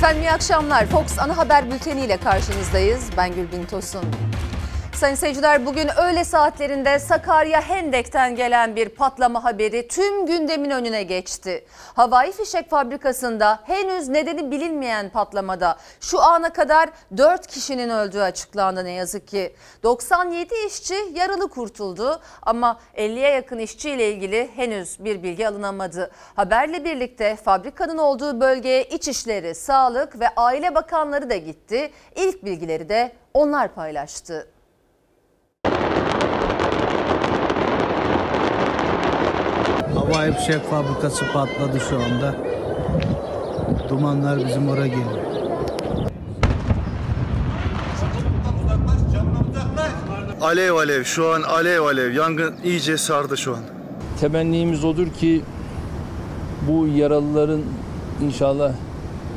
Efendim iyi akşamlar. Fox ana haber bülteni ile karşınızdayız. Ben Gülbin Tosun. Sayın seyirciler bugün öğle saatlerinde Sakarya Hendek'ten gelen bir patlama haberi tüm gündemin önüne geçti. Havai fişek fabrikasında henüz nedeni bilinmeyen patlamada şu ana kadar 4 kişinin öldüğü açıklandı ne yazık ki. 97 işçi yaralı kurtuldu ama 50'ye yakın işçi ile ilgili henüz bir bilgi alınamadı. Haberle birlikte fabrikanın olduğu bölgeye İçişleri, Sağlık ve Aile Bakanları da gitti. İlk bilgileri de onlar paylaştı. Havai fişek fabrikası patladı şu anda. Dumanlar bizim oraya geliyor. Alev alev şu an alev alev yangın iyice sardı şu an. Temennimiz odur ki bu yaralıların inşallah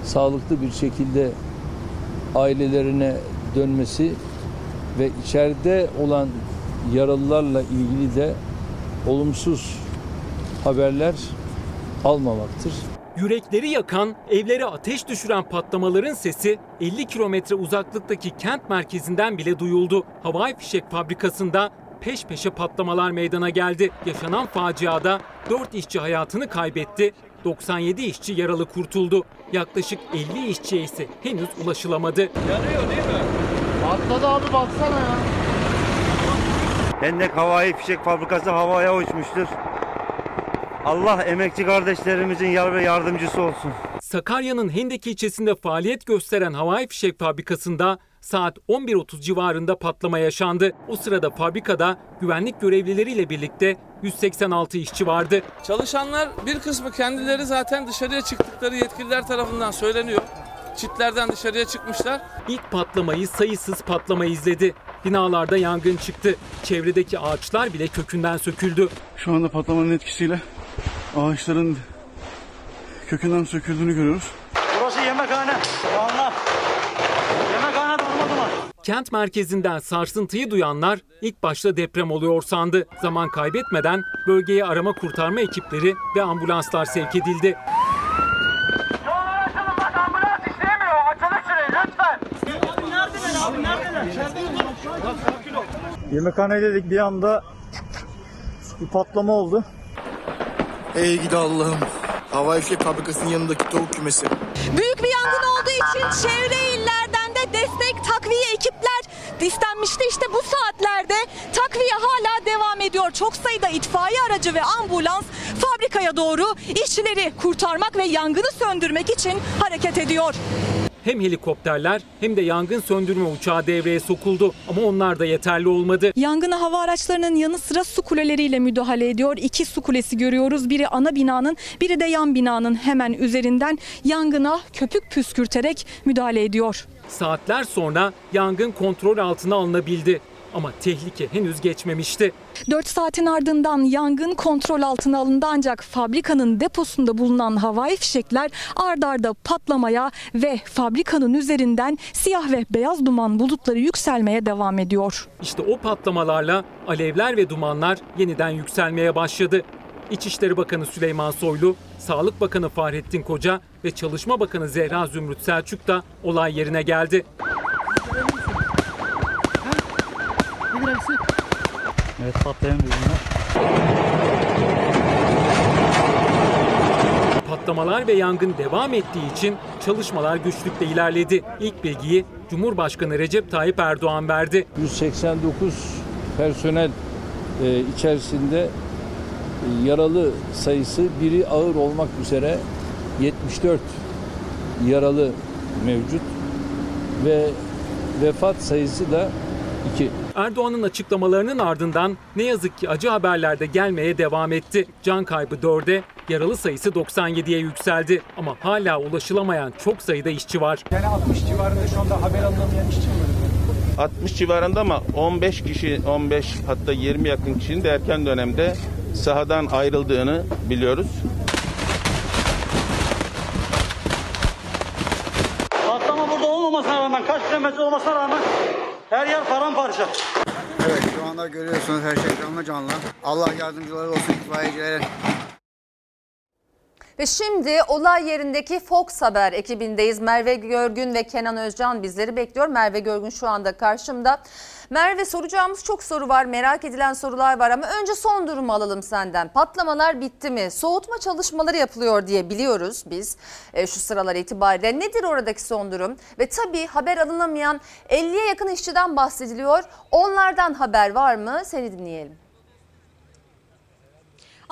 sağlıklı bir şekilde ailelerine dönmesi ve içeride olan yaralılarla ilgili de olumsuz haberler almamaktır. Yürekleri yakan, evlere ateş düşüren patlamaların sesi 50 kilometre uzaklıktaki kent merkezinden bile duyuldu. Havai fişek fabrikasında peş peşe patlamalar meydana geldi. Yaşanan faciada 4 işçi hayatını kaybetti. 97 işçi yaralı kurtuldu. Yaklaşık 50 işçiye ise henüz ulaşılamadı. Hendek havai fişek fabrikası havaya uçmuştur. Allah emekçi kardeşlerimizin yar ve yardımcısı olsun. Sakarya'nın Hendek ilçesinde faaliyet gösteren havai fişek fabrikasında saat 11.30 civarında patlama yaşandı. O sırada fabrikada güvenlik görevlileriyle birlikte 186 işçi vardı. Çalışanlar bir kısmı kendileri zaten dışarıya çıktıkları yetkililer tarafından söyleniyor. Çitlerden dışarıya çıkmışlar. İlk patlamayı sayısız patlama izledi. Binalarda yangın çıktı. Çevredeki ağaçlar bile kökünden söküldü. Şu anda patlamanın etkisiyle ağaçların kökünden söküldüğünü görüyoruz. Burası yemekhane. Allah. Yemekhane durma duman. Kent merkezinden sarsıntıyı duyanlar ilk başta deprem oluyor sandı. Zaman kaybetmeden bölgeye arama kurtarma ekipleri ve ambulanslar sevk edildi. Yemekhane dedik bir anda bir patlama oldu. Ey gidi Allah'ım. Havai fişek fabrikasının yanındaki tavuk kümesi. Büyük bir yangın olduğu için çevre illerden de destek takviye ekipler istenmişti. İşte bu saatlerde takviye hala devam ediyor. Çok sayıda itfaiye aracı ve ambulans fabrikaya doğru işçileri kurtarmak ve yangını söndürmek için hareket ediyor. Hem helikopterler hem de yangın söndürme uçağı devreye sokuldu ama onlar da yeterli olmadı. Yangına hava araçlarının yanı sıra su kuleleriyle müdahale ediyor. İki su kulesi görüyoruz. Biri ana binanın, biri de yan binanın hemen üzerinden yangına köpük püskürterek müdahale ediyor. Saatler sonra yangın kontrol altına alınabildi. Ama tehlike henüz geçmemişti. 4 saatin ardından yangın kontrol altına alındı ancak fabrikanın deposunda bulunan havai fişekler ard arda patlamaya ve fabrikanın üzerinden siyah ve beyaz duman bulutları yükselmeye devam ediyor. İşte o patlamalarla alevler ve dumanlar yeniden yükselmeye başladı. İçişleri Bakanı Süleyman Soylu, Sağlık Bakanı Fahrettin Koca ve Çalışma Bakanı Zehra Zümrüt Selçuk da olay yerine geldi. Evet patlayan ürünler. Patlamalar ve yangın devam ettiği için çalışmalar güçlükle ilerledi. İlk bilgiyi Cumhurbaşkanı Recep Tayyip Erdoğan verdi. 189 personel e, içerisinde e, yaralı sayısı biri ağır olmak üzere 74 yaralı mevcut ve vefat sayısı da 2. Erdoğan'ın açıklamalarının ardından ne yazık ki acı haberler de gelmeye devam etti. Can kaybı 4'e, yaralı sayısı 97'ye yükseldi. Ama hala ulaşılamayan çok sayıda işçi var. Yani 60 civarında şu anda haber alınamayan işçi mi var? 60 civarında ama 15 kişi 15 hatta 20 yakın kişinin de erken dönemde sahadan ayrıldığını biliyoruz. Patlama burada olmamasına rağmen, kaç kilometre olmasına rağmen her yer paramparça. Evet şu anda görüyorsunuz her şey canlı canlı. Allah yardımcıları olsun itfaiyecilerin. Ve şimdi olay yerindeki Fox Haber ekibindeyiz. Merve Görgün ve Kenan Özcan bizleri bekliyor. Merve Görgün şu anda karşımda. Merve soracağımız çok soru var, merak edilen sorular var ama önce son durumu alalım senden. Patlamalar bitti mi? Soğutma çalışmaları yapılıyor diye biliyoruz biz e, şu sıralar itibariyle. Nedir oradaki son durum? Ve tabii haber alınamayan 50'ye yakın işçiden bahsediliyor. Onlardan haber var mı? Seni dinleyelim.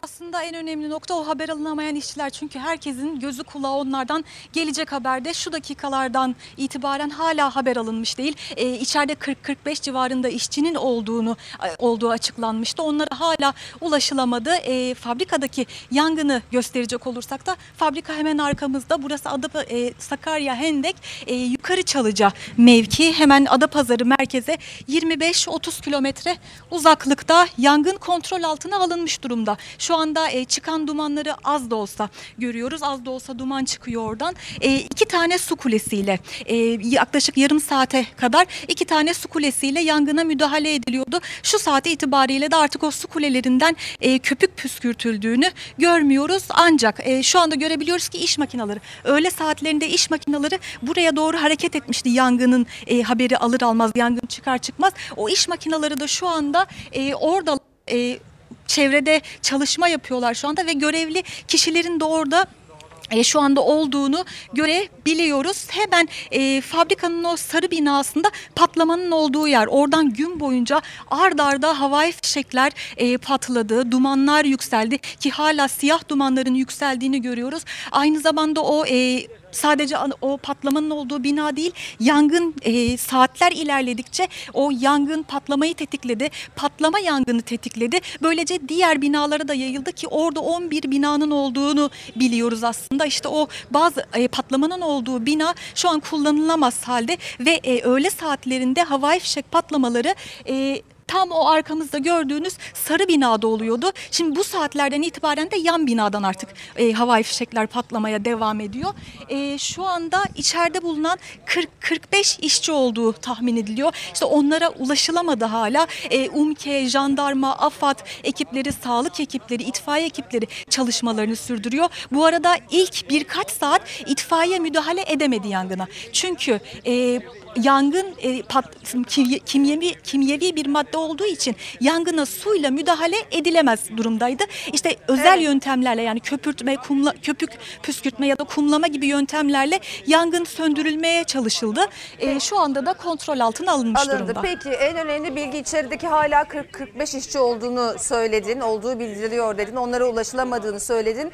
Aslında en önemli nokta o haber alınamayan işçiler. Çünkü herkesin gözü kulağı onlardan gelecek haberde şu dakikalardan itibaren hala haber alınmış değil. Ee, içeride 40-45 civarında işçinin olduğunu e, olduğu açıklanmıştı. Onlara hala ulaşılamadı. Ee, fabrikadaki yangını gösterecek olursak da fabrika hemen arkamızda. Burası Adapa, e, Sakarya Hendek e, yukarı Çalıca mevki. Hemen Adapazarı merkeze 25-30 kilometre uzaklıkta yangın kontrol altına alınmış durumda. Şu anda e, çıkan dumanları az da olsa görüyoruz. Az da olsa duman çıkıyor oradan. E, iki tane su kulesiyle e, yaklaşık yarım saate kadar iki tane su kulesiyle yangına müdahale ediliyordu. Şu saat itibariyle de artık o su kulelerinden e, köpük püskürtüldüğünü görmüyoruz. Ancak e, şu anda görebiliyoruz ki iş makineleri öğle saatlerinde iş makineleri buraya doğru hareket etmişti yangının e, haberi alır almaz yangın çıkar çıkmaz. O iş makineleri de şu anda e, orada e, çevrede çalışma yapıyorlar şu anda ve görevli kişilerin de orada e, şu anda olduğunu görebiliyoruz. Hemen e, fabrikanın o sarı binasında patlamanın olduğu yer. Oradan gün boyunca ard arda havai fişekler e, patladı, dumanlar yükseldi ki hala siyah dumanların yükseldiğini görüyoruz. Aynı zamanda o e, sadece o patlamanın olduğu bina değil yangın e, saatler ilerledikçe o yangın patlamayı tetikledi. Patlama yangını tetikledi. Böylece diğer binalara da yayıldı ki orada 11 binanın olduğunu biliyoruz aslında. İşte o bazı e, patlamanın olduğu bina şu an kullanılamaz halde ve e, öğle saatlerinde havai fişek patlamaları e, tam o arkamızda gördüğünüz sarı binada oluyordu. Şimdi bu saatlerden itibaren de yan binadan artık e, havai fişekler patlamaya devam ediyor. E, şu anda içeride bulunan 40-45 işçi olduğu tahmin ediliyor. İşte onlara ulaşılamadı hala. E, UMKE, jandarma, AFAD ekipleri, sağlık ekipleri, itfaiye ekipleri çalışmalarını sürdürüyor. Bu arada ilk birkaç saat itfaiye müdahale edemedi yangına. Çünkü e, yangın e, pat, kimye- kimyevi kimyevi bir madde olduğu için yangına suyla müdahale edilemez durumdaydı. İşte özel Evet. yöntemlerle yani köpürtme, kumla, köpük püskürtme ya da kumlama gibi yöntemlerle yangın söndürülmeye çalışıldı. E, şu anda da kontrol altına alınmış Alındı. durumda. Peki en önemli bilgi içerideki hala 40-45 işçi olduğunu söyledin. Olduğu bildiriliyor dedin. Onlara ulaşılamadığını söyledin.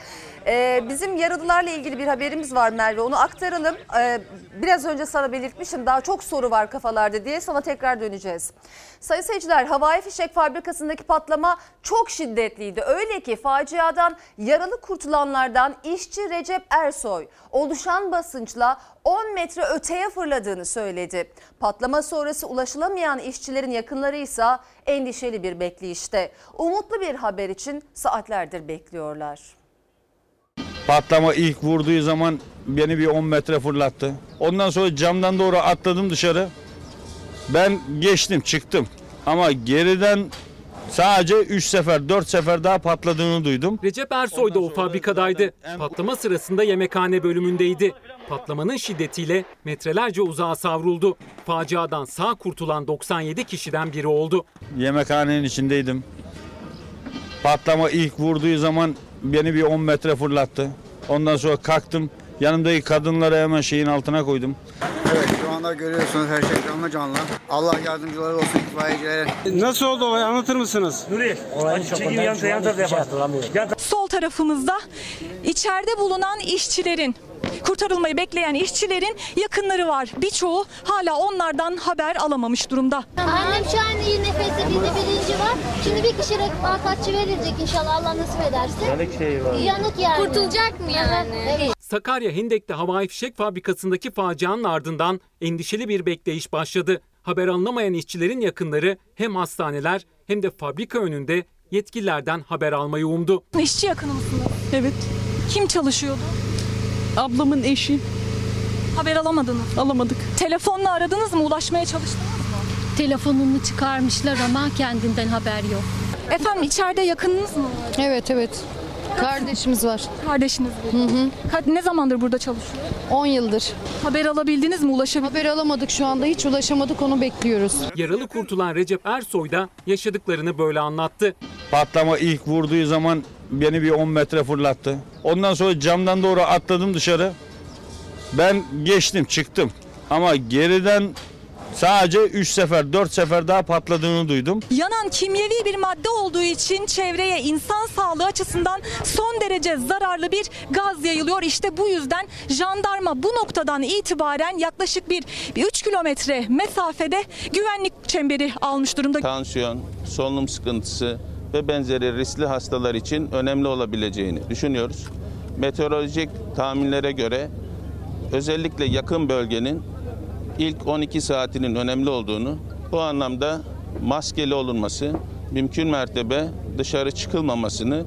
Ee, bizim yaralılarla ilgili bir haberimiz var Merve. Onu aktaralım. Ee, biraz önce sana belirtmiştim. Daha çok soru var kafalarda diye. Sana tekrar döneceğiz. Sayın seyirciler havai fişek fabrikasındaki patlama çok şiddetliydi. Öyle ki faciadan yaralı kurtulanlardan işçi Recep Ersoy oluşan basınçla 10 metre öteye fırladığını söyledi. Patlama sonrası ulaşılamayan işçilerin yakınları ise endişeli bir bekleyişte. Umutlu bir haber için saatlerdir bekliyorlar. Patlama ilk vurduğu zaman beni bir 10 metre fırlattı. Ondan sonra camdan doğru atladım dışarı. Ben geçtim çıktım. Ama geriden sadece 3 sefer 4 sefer daha patladığını duydum. Recep Ersoy da o fabrikadaydı. Patlama sırasında yemekhane bölümündeydi. Patlamanın şiddetiyle metrelerce uzağa savruldu. Faciadan sağ kurtulan 97 kişiden biri oldu. Yemekhanenin içindeydim. Patlama ilk vurduğu zaman beni bir 10 metre fırlattı. Ondan sonra kalktım. Yanımdaki kadınları hemen şeyin altına koydum. Evet şu anda görüyorsunuz her şey canlı canlı. Allah yardımcıları olsun itfaiyecilere. Nasıl oldu olay anlatır mısınız? Sol tarafımızda içeride bulunan işçilerin kurtarılmayı bekleyen işçilerin yakınları var. Birçoğu hala onlardan haber alamamış durumda. Annem şu an iyi nefesi bizde birinci var. Şimdi bir kişi refakatçi verilecek inşallah Allah nasip ederse. Yanık şey var. Yanık yani. Kurtulacak mı yani? Evet. Sakarya Hendek'te havai fişek fabrikasındaki facianın ardından endişeli bir bekleyiş başladı. Haber alınamayan işçilerin yakınları hem hastaneler hem de fabrika önünde yetkililerden haber almayı umdu. İşçi yakını mısınız? Evet. Kim çalışıyordu? Ablamın eşi. Haber alamadınız. Alamadık. Telefonla aradınız mı? Ulaşmaya çalıştınız mı? Telefonunu çıkarmışlar ama kendinden haber yok. Efendim içeride yakınınız mı? Evet evet. Kardeşimiz var. Kardeşiniz Hı hı. Ka- Ne zamandır burada çalışıyor? 10 yıldır. Haber alabildiniz mi? Ulaşabildiniz Haber alamadık şu anda. Hiç ulaşamadık onu bekliyoruz. Yaralı kurtulan Recep Ersoy da yaşadıklarını böyle anlattı. Patlama ilk vurduğu zaman beni bir 10 metre fırlattı. Ondan sonra camdan doğru atladım dışarı. Ben geçtim çıktım. Ama geriden sadece 3 sefer 4 sefer daha patladığını duydum. Yanan kimyevi bir madde olduğu için çevreye insan sağlığı açısından son derece zararlı bir gaz yayılıyor. İşte bu yüzden jandarma bu noktadan itibaren yaklaşık bir, bir 3 kilometre mesafede güvenlik çemberi almış durumda. tansiyon, solunum sıkıntısı ve benzeri riskli hastalar için önemli olabileceğini düşünüyoruz. Meteorolojik tahminlere göre özellikle yakın bölgenin ilk 12 saatinin önemli olduğunu, bu anlamda maskeli olunması, mümkün mertebe dışarı çıkılmamasını,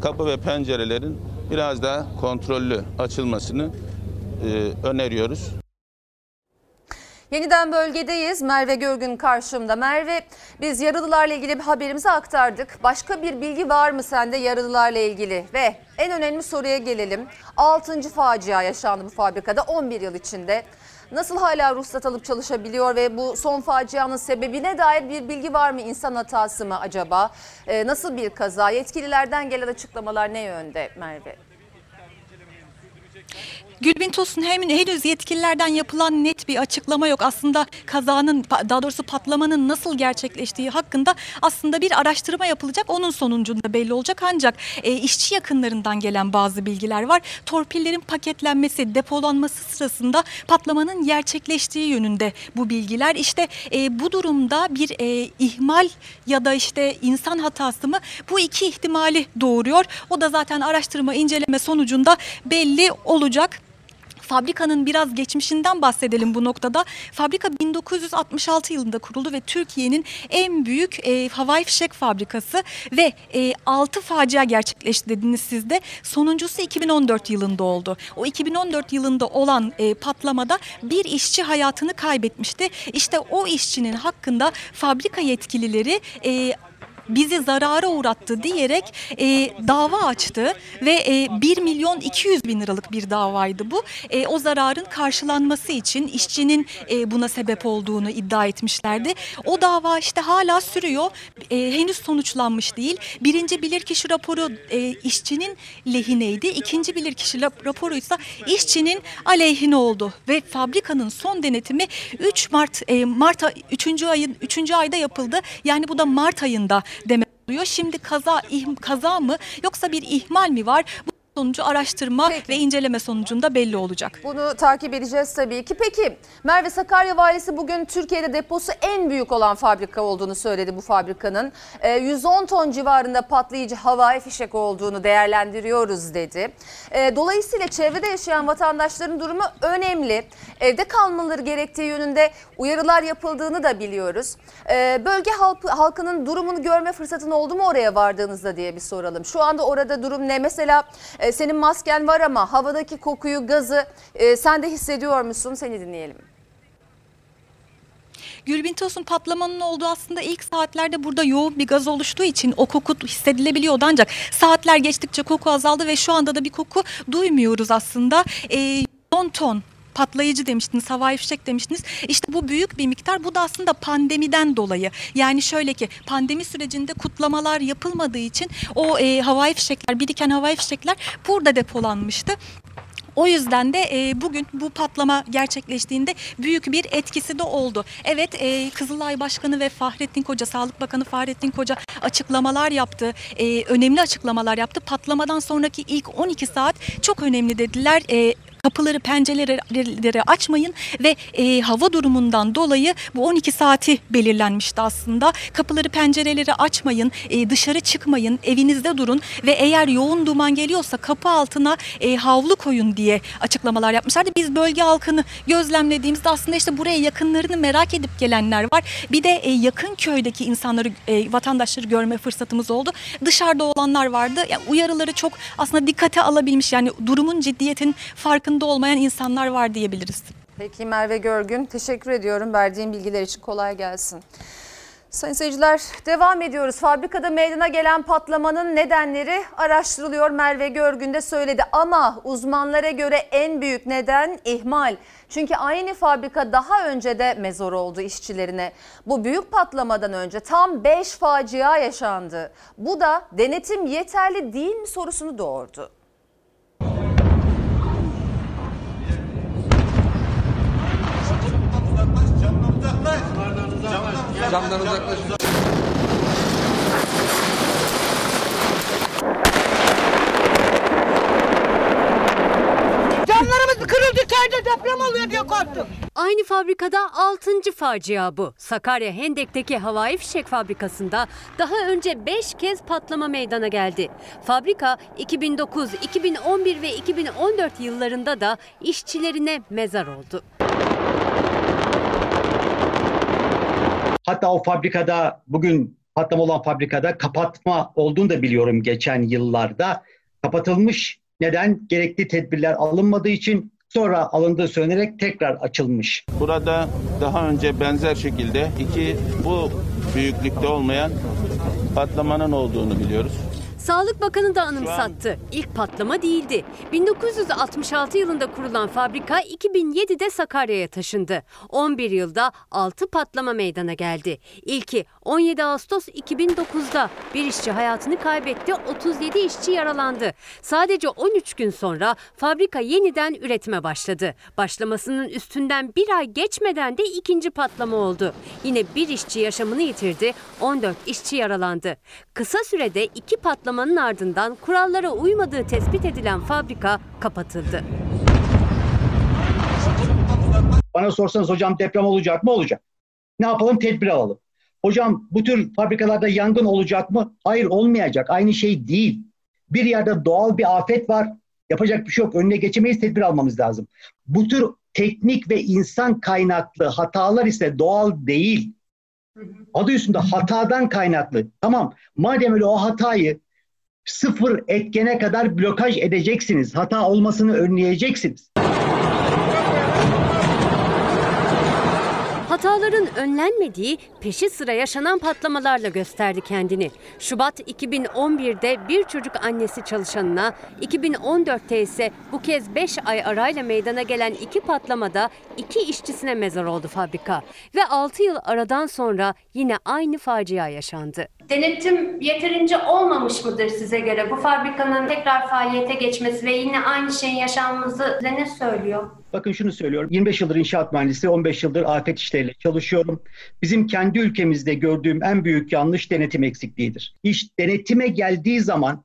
kapı ve pencerelerin biraz daha kontrollü açılmasını e, öneriyoruz. Yeniden bölgedeyiz. Merve Görgün karşımda. Merve biz yaralılarla ilgili bir haberimizi aktardık. Başka bir bilgi var mı sende yaralılarla ilgili? Ve en önemli soruya gelelim. 6. facia yaşandı bu fabrikada 11 yıl içinde. Nasıl hala ruhsat alıp çalışabiliyor ve bu son facianın sebebine dair bir bilgi var mı? İnsan hatası mı acaba? Ee, nasıl bir kaza? Yetkililerden gelen açıklamalar ne yönde Merve? Gülbin Tosun hem henüz yetkililerden yapılan net bir açıklama yok. Aslında kazanın daha doğrusu patlamanın nasıl gerçekleştiği hakkında aslında bir araştırma yapılacak. Onun sonucunda belli olacak ancak e, işçi yakınlarından gelen bazı bilgiler var. Torpillerin paketlenmesi, depolanması sırasında patlamanın gerçekleştiği yönünde bu bilgiler. İşte e, bu durumda bir e, ihmal ya da işte insan hatası mı bu iki ihtimali doğuruyor. O da zaten araştırma inceleme sonucunda belli olacak. Fabrikanın biraz geçmişinden bahsedelim bu noktada. Fabrika 1966 yılında kuruldu ve Türkiye'nin en büyük e, havai fişek fabrikası ve e, 6 facia gerçekleşti dediniz siz de. Sonuncusu 2014 yılında oldu. O 2014 yılında olan e, patlamada bir işçi hayatını kaybetmişti. İşte o işçinin hakkında fabrika yetkilileri e, bizi zarara uğrattı diyerek e, dava açtı ve e, 1 milyon 200 bin liralık bir davaydı bu. E, o zararın karşılanması için işçinin e, buna sebep olduğunu iddia etmişlerdi. O dava işte hala sürüyor. E, henüz sonuçlanmış değil. Birinci bilirkişi raporu e, işçinin lehineydi. İkinci bilirkişi rap- raporu ise işçinin aleyhine oldu ve fabrikanın son denetimi 3 Mart e, Mart 3. ayın 3. ayda yapıldı. Yani bu da Mart ayında demek oluyor. Şimdi kaza kaza mı yoksa bir ihmal mi var? Bu sonucu araştırma ve inceleme sonucunda belli olacak. Bunu takip edeceğiz tabii ki. Peki Merve Sakarya Valisi bugün Türkiye'de deposu en büyük olan fabrika olduğunu söyledi bu fabrikanın. Ee, 110 ton civarında patlayıcı havai fişek olduğunu değerlendiriyoruz dedi. Ee, dolayısıyla çevrede yaşayan vatandaşların durumu önemli. Evde kalmaları gerektiği yönünde uyarılar yapıldığını da biliyoruz. Ee, bölge halkı, halkının durumunu görme fırsatın oldu mu oraya vardığınızda diye bir soralım. Şu anda orada durum ne? Mesela e, senin masken var ama havadaki kokuyu, gazı e, sen de hissediyor musun? Seni dinleyelim. Gülbin Tosun patlamanın olduğu aslında ilk saatlerde burada yoğun bir gaz oluştuğu için o koku hissedilebiliyordu ancak saatler geçtikçe koku azaldı ve şu anda da bir koku duymuyoruz aslında. E, 10 ton patlayıcı demiştiniz, havai fişek demiştiniz. İşte bu büyük bir miktar. Bu da aslında pandemiden dolayı. Yani şöyle ki pandemi sürecinde kutlamalar yapılmadığı için o e, havai fişekler, biriken havai fişekler burada depolanmıştı. O yüzden de e, bugün bu patlama gerçekleştiğinde büyük bir etkisi de oldu. Evet e, Kızılay Başkanı ve Fahrettin Koca, Sağlık Bakanı Fahrettin Koca açıklamalar yaptı. E, önemli açıklamalar yaptı. Patlamadan sonraki ilk 12 saat çok önemli dediler. E, kapıları pencereleri açmayın ve e, hava durumundan dolayı bu 12 saati belirlenmişti aslında. Kapıları pencereleri açmayın, e, dışarı çıkmayın, evinizde durun ve eğer yoğun duman geliyorsa kapı altına e, havlu koyun diye açıklamalar yapmışlardı. Biz bölge halkını gözlemlediğimizde aslında işte buraya yakınlarını merak edip gelenler var. Bir de e, yakın köydeki insanları, e, vatandaşları görme fırsatımız oldu. Dışarıda olanlar vardı. Yani uyarıları çok aslında dikkate alabilmiş yani durumun ciddiyetin farkında olmayan insanlar var diyebiliriz. Peki Merve Görgün teşekkür ediyorum verdiğin bilgiler için kolay gelsin. Sayın seyirciler devam ediyoruz. Fabrikada meydana gelen patlamanın nedenleri araştırılıyor. Merve Görgün de söyledi ama uzmanlara göre en büyük neden ihmal. Çünkü aynı fabrika daha önce de mezar oldu işçilerine. Bu büyük patlamadan önce tam 5 facia yaşandı. Bu da denetim yeterli değil mi sorusunu doğurdu. Camdan uzaklaşın. Camlarımız kırıldı içeride deprem oluyor diye korktuk. Aynı fabrikada 6. facia bu. Sakarya Hendek'teki havai fişek fabrikasında daha önce 5 kez patlama meydana geldi. Fabrika 2009, 2011 ve 2014 yıllarında da işçilerine mezar oldu. Hatta o fabrikada bugün patlama olan fabrikada kapatma olduğunu da biliyorum geçen yıllarda. Kapatılmış. Neden? Gerekli tedbirler alınmadığı için sonra alındığı söylenerek tekrar açılmış. Burada daha önce benzer şekilde iki bu büyüklükte olmayan patlamanın olduğunu biliyoruz. Sağlık Bakanı da anımsattı. İlk patlama değildi. 1966 yılında kurulan fabrika 2007'de Sakarya'ya taşındı. 11 yılda 6 patlama meydana geldi. İlki 17 Ağustos 2009'da bir işçi hayatını kaybetti, 37 işçi yaralandı. Sadece 13 gün sonra fabrika yeniden üretime başladı. Başlamasının üstünden bir ay geçmeden de ikinci patlama oldu. Yine bir işçi yaşamını yitirdi, 14 işçi yaralandı. Kısa sürede iki patlamanın ardından kurallara uymadığı tespit edilen fabrika kapatıldı. Bana sorsanız hocam deprem olacak mı? Olacak. Ne yapalım? Tedbir alalım. Hocam bu tür fabrikalarda yangın olacak mı? Hayır olmayacak. Aynı şey değil. Bir yerde doğal bir afet var. Yapacak bir şey yok. Önüne geçemeyiz. Tedbir almamız lazım. Bu tür teknik ve insan kaynaklı hatalar ise doğal değil. Adı üstünde hatadan kaynaklı. Tamam. Madem öyle o hatayı sıfır etkene kadar blokaj edeceksiniz. Hata olmasını önleyeceksiniz. Hataların önlenmediği peşi sıra yaşanan patlamalarla gösterdi kendini. Şubat 2011'de bir çocuk annesi çalışanına, 2014'te ise bu kez 5 ay arayla meydana gelen iki patlamada iki işçisine mezar oldu fabrika. Ve 6 yıl aradan sonra yine aynı facia yaşandı. Denetim yeterince olmamış mıdır size göre? Bu fabrikanın tekrar faaliyete geçmesi ve yine aynı şeyin yaşanması size ne söylüyor? Bakın şunu söylüyorum. 25 yıldır inşaat mühendisi, 15 yıldır afet işleriyle çalışıyorum. Bizim kendi ülkemizde gördüğüm en büyük yanlış denetim eksikliğidir. İş denetime geldiği zaman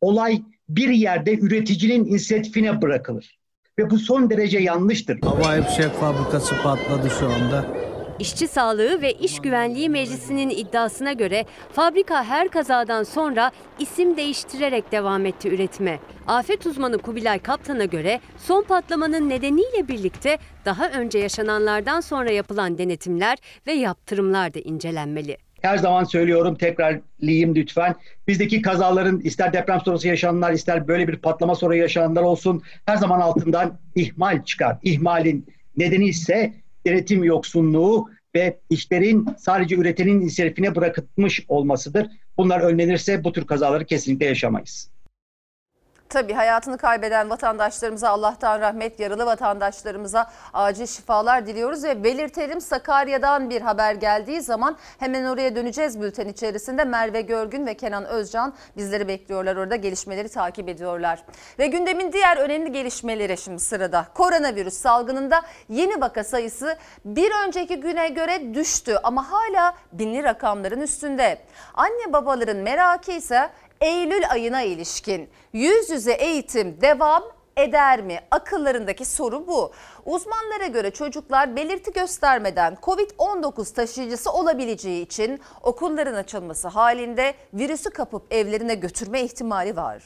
olay bir yerde üreticinin inisiyatifine bırakılır. Ve bu son derece yanlıştır. Havai fişek fabrikası patladı şu anda. İşçi Sağlığı ve İş Güvenliği Meclisi'nin iddiasına göre fabrika her kazadan sonra isim değiştirerek devam etti üretime. Afet uzmanı Kubilay Kaptan'a göre son patlamanın nedeniyle birlikte daha önce yaşananlardan sonra yapılan denetimler ve yaptırımlar da incelenmeli. Her zaman söylüyorum tekrarlayayım lütfen. Bizdeki kazaların ister deprem sonrası yaşananlar ister böyle bir patlama sonra yaşananlar olsun her zaman altından ihmal çıkar. İhmalin nedeni ise denetim yoksunluğu ve işlerin sadece üretenin inisiyatifine bırakılmış olmasıdır. Bunlar önlenirse bu tür kazaları kesinlikle yaşamayız. Tabii hayatını kaybeden vatandaşlarımıza Allah'tan rahmet, yaralı vatandaşlarımıza acil şifalar diliyoruz ve belirtelim Sakarya'dan bir haber geldiği zaman hemen oraya döneceğiz bülten içerisinde. Merve Görgün ve Kenan Özcan bizleri bekliyorlar orada gelişmeleri takip ediyorlar. Ve gündemin diğer önemli gelişmeleri şimdi sırada. Koronavirüs salgınında yeni vaka sayısı bir önceki güne göre düştü ama hala binli rakamların üstünde. Anne babaların merakı ise Eylül ayına ilişkin yüz yüze eğitim devam eder mi? Akıllarındaki soru bu. Uzmanlara göre çocuklar belirti göstermeden Covid-19 taşıyıcısı olabileceği için okulların açılması halinde virüsü kapıp evlerine götürme ihtimali var.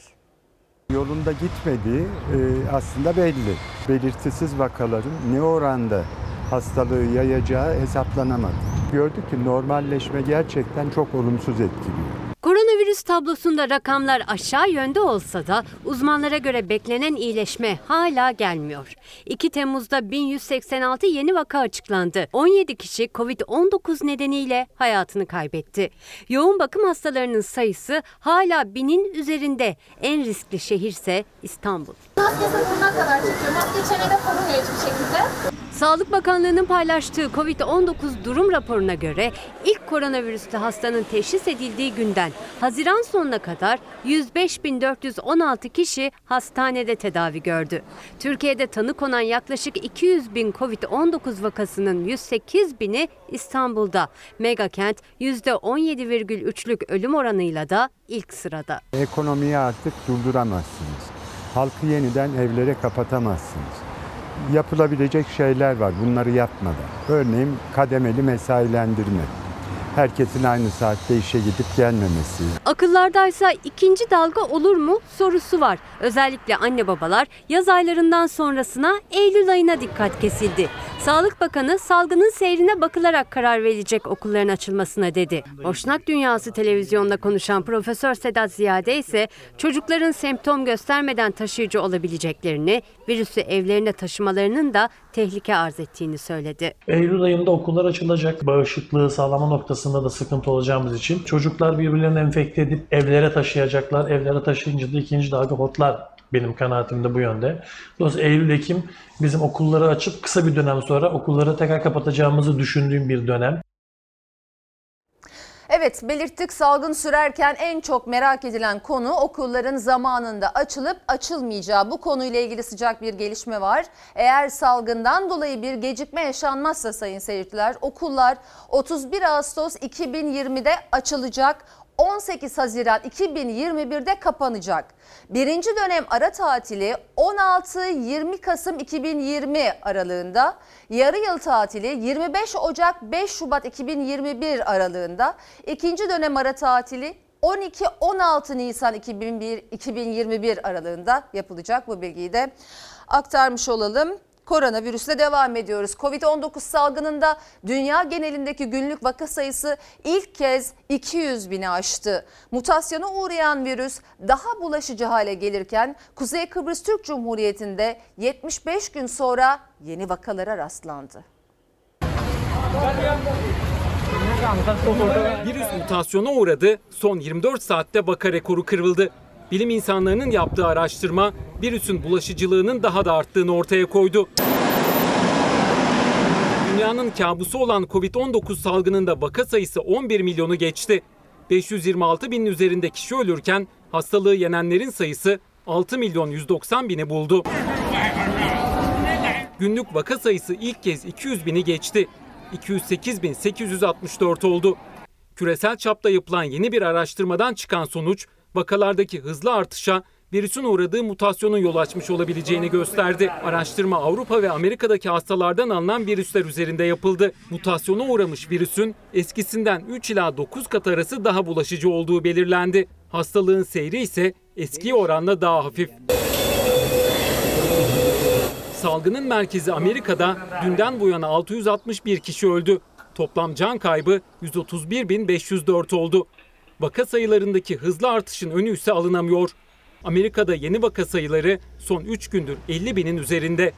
Yolunda gitmediği e, aslında belli. Belirtisiz vakaların ne oranda hastalığı yayacağı hesaplanamadı. Gördük ki normalleşme gerçekten çok olumsuz etkiliyor. Koronavirüs tablosunda rakamlar aşağı yönde olsa da uzmanlara göre beklenen iyileşme hala gelmiyor. 2 Temmuz'da 1186 yeni vaka açıklandı. 17 kişi Covid-19 nedeniyle hayatını kaybetti. Yoğun bakım hastalarının sayısı hala binin üzerinde. En riskli şehirse İstanbul. Maske burnuna kadar çıkıyor. Maske çenede korumuyor hiçbir şekilde. Sağlık Bakanlığı'nın paylaştığı Covid-19 durum raporuna göre ilk koronavirüslü hastanın teşhis edildiği günden Haziran sonuna kadar 105.416 kişi hastanede tedavi gördü. Türkiye'de tanı konan yaklaşık 200 bin Covid-19 vakasının 108 bini İstanbul'da. Megakent %17,3'lük ölüm oranıyla da ilk sırada. Ekonomiyi artık durduramazsınız. Halkı yeniden evlere kapatamazsınız. Yapılabilecek şeyler var bunları yapmadan. Örneğin kademeli mesailendirme. Herkesin aynı saatte işe gidip gelmemesi. Akıllardaysa ikinci dalga olur mu sorusu var. Özellikle anne babalar yaz aylarından sonrasına Eylül ayına dikkat kesildi. Sağlık Bakanı salgının seyrine bakılarak karar verilecek okulların açılmasına dedi. Boşnak Dünyası televizyonda konuşan Profesör Sedat Ziyade ise çocukların semptom göstermeden taşıyıcı olabileceklerini, virüsü evlerine taşımalarının da tehlike arz ettiğini söyledi. Eylül ayında okullar açılacak. Bağışıklığı sağlama noktasında da sıkıntı olacağımız için çocuklar birbirlerini enfekte edip evlere taşıyacaklar. Evlere taşıyınca da ikinci dalga hotlar benim kanaatim de bu yönde. Dolayısıyla Eylül-Ekim bizim okulları açıp kısa bir dönem sonra okulları tekrar kapatacağımızı düşündüğüm bir dönem. Evet belirttik salgın sürerken en çok merak edilen konu okulların zamanında açılıp açılmayacağı. Bu konuyla ilgili sıcak bir gelişme var. Eğer salgından dolayı bir gecikme yaşanmazsa sayın seyirciler okullar 31 Ağustos 2020'de açılacak. 18 Haziran 2021'de kapanacak. Birinci dönem ara tatili 16-20 Kasım 2020 aralığında, yarı yıl tatili 25 Ocak 5 Şubat 2021 aralığında, ikinci dönem ara tatili 12-16 Nisan 2001, 2021 aralığında yapılacak bu bilgiyi de aktarmış olalım. Koronavirüsle devam ediyoruz. Covid-19 salgınında dünya genelindeki günlük vaka sayısı ilk kez 200 bini aştı. Mutasyona uğrayan virüs daha bulaşıcı hale gelirken Kuzey Kıbrıs Türk Cumhuriyeti'nde 75 gün sonra yeni vakalara rastlandı. Virüs mutasyona uğradı. Son 24 saatte vaka rekoru kırıldı. Bilim insanlarının yaptığı araştırma virüsün bulaşıcılığının daha da arttığını ortaya koydu. Dünyanın kabusu olan Covid-19 salgınında vaka sayısı 11 milyonu geçti. 526 binin üzerinde kişi ölürken hastalığı yenenlerin sayısı 6 milyon 190 bini buldu. Günlük vaka sayısı ilk kez 200 bini geçti. 208.864 oldu. Küresel çapta yapılan yeni bir araştırmadan çıkan sonuç vakalardaki hızlı artışa virüsün uğradığı mutasyonun yol açmış olabileceğini gösterdi. Araştırma Avrupa ve Amerika'daki hastalardan alınan virüsler üzerinde yapıldı. Mutasyona uğramış virüsün eskisinden 3 ila 9 kat arası daha bulaşıcı olduğu belirlendi. Hastalığın seyri ise eski oranla daha hafif. Salgının merkezi Amerika'da dünden bu yana 661 kişi öldü. Toplam can kaybı 131.504 oldu. Vaka sayılarındaki hızlı artışın önü ise alınamıyor. Amerika'da yeni vaka sayıları son 3 gündür 50 binin üzerinde.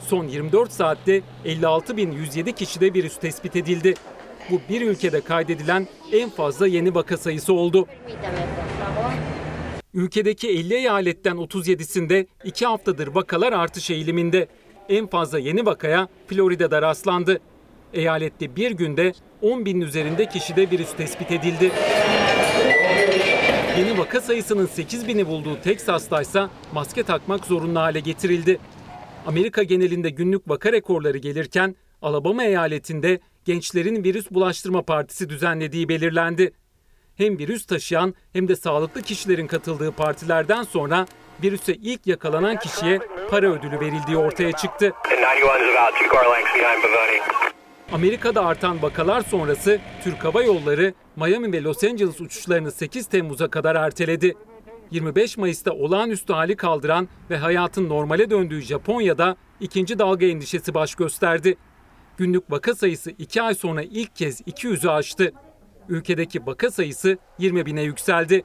Son 24 saatte 56.107 kişide virüs tespit edildi. Bu bir ülkede kaydedilen en fazla yeni vaka sayısı oldu. Ülkedeki 50 eyaletten 37'sinde 2 haftadır vakalar artış eğiliminde. En fazla yeni vakaya Florida'da rastlandı. Eyalette bir günde 10 binin üzerinde kişide virüs tespit edildi. Yeni vaka sayısının 8 bini bulduğu Teksas'ta ise maske takmak zorunlu hale getirildi. Amerika genelinde günlük vaka rekorları gelirken Alabama eyaletinde gençlerin virüs bulaştırma partisi düzenlediği belirlendi. Hem virüs taşıyan hem de sağlıklı kişilerin katıldığı partilerden sonra virüse ilk yakalanan kişiye para ödülü verildiği ortaya çıktı. Amerika'da artan vakalar sonrası Türk Hava Yolları Miami ve Los Angeles uçuşlarını 8 Temmuz'a kadar erteledi. 25 Mayıs'ta olağanüstü hali kaldıran ve hayatın normale döndüğü Japonya'da ikinci dalga endişesi baş gösterdi. Günlük vaka sayısı 2 ay sonra ilk kez 200'ü aştı. Ülkedeki vaka sayısı 20 bine yükseldi.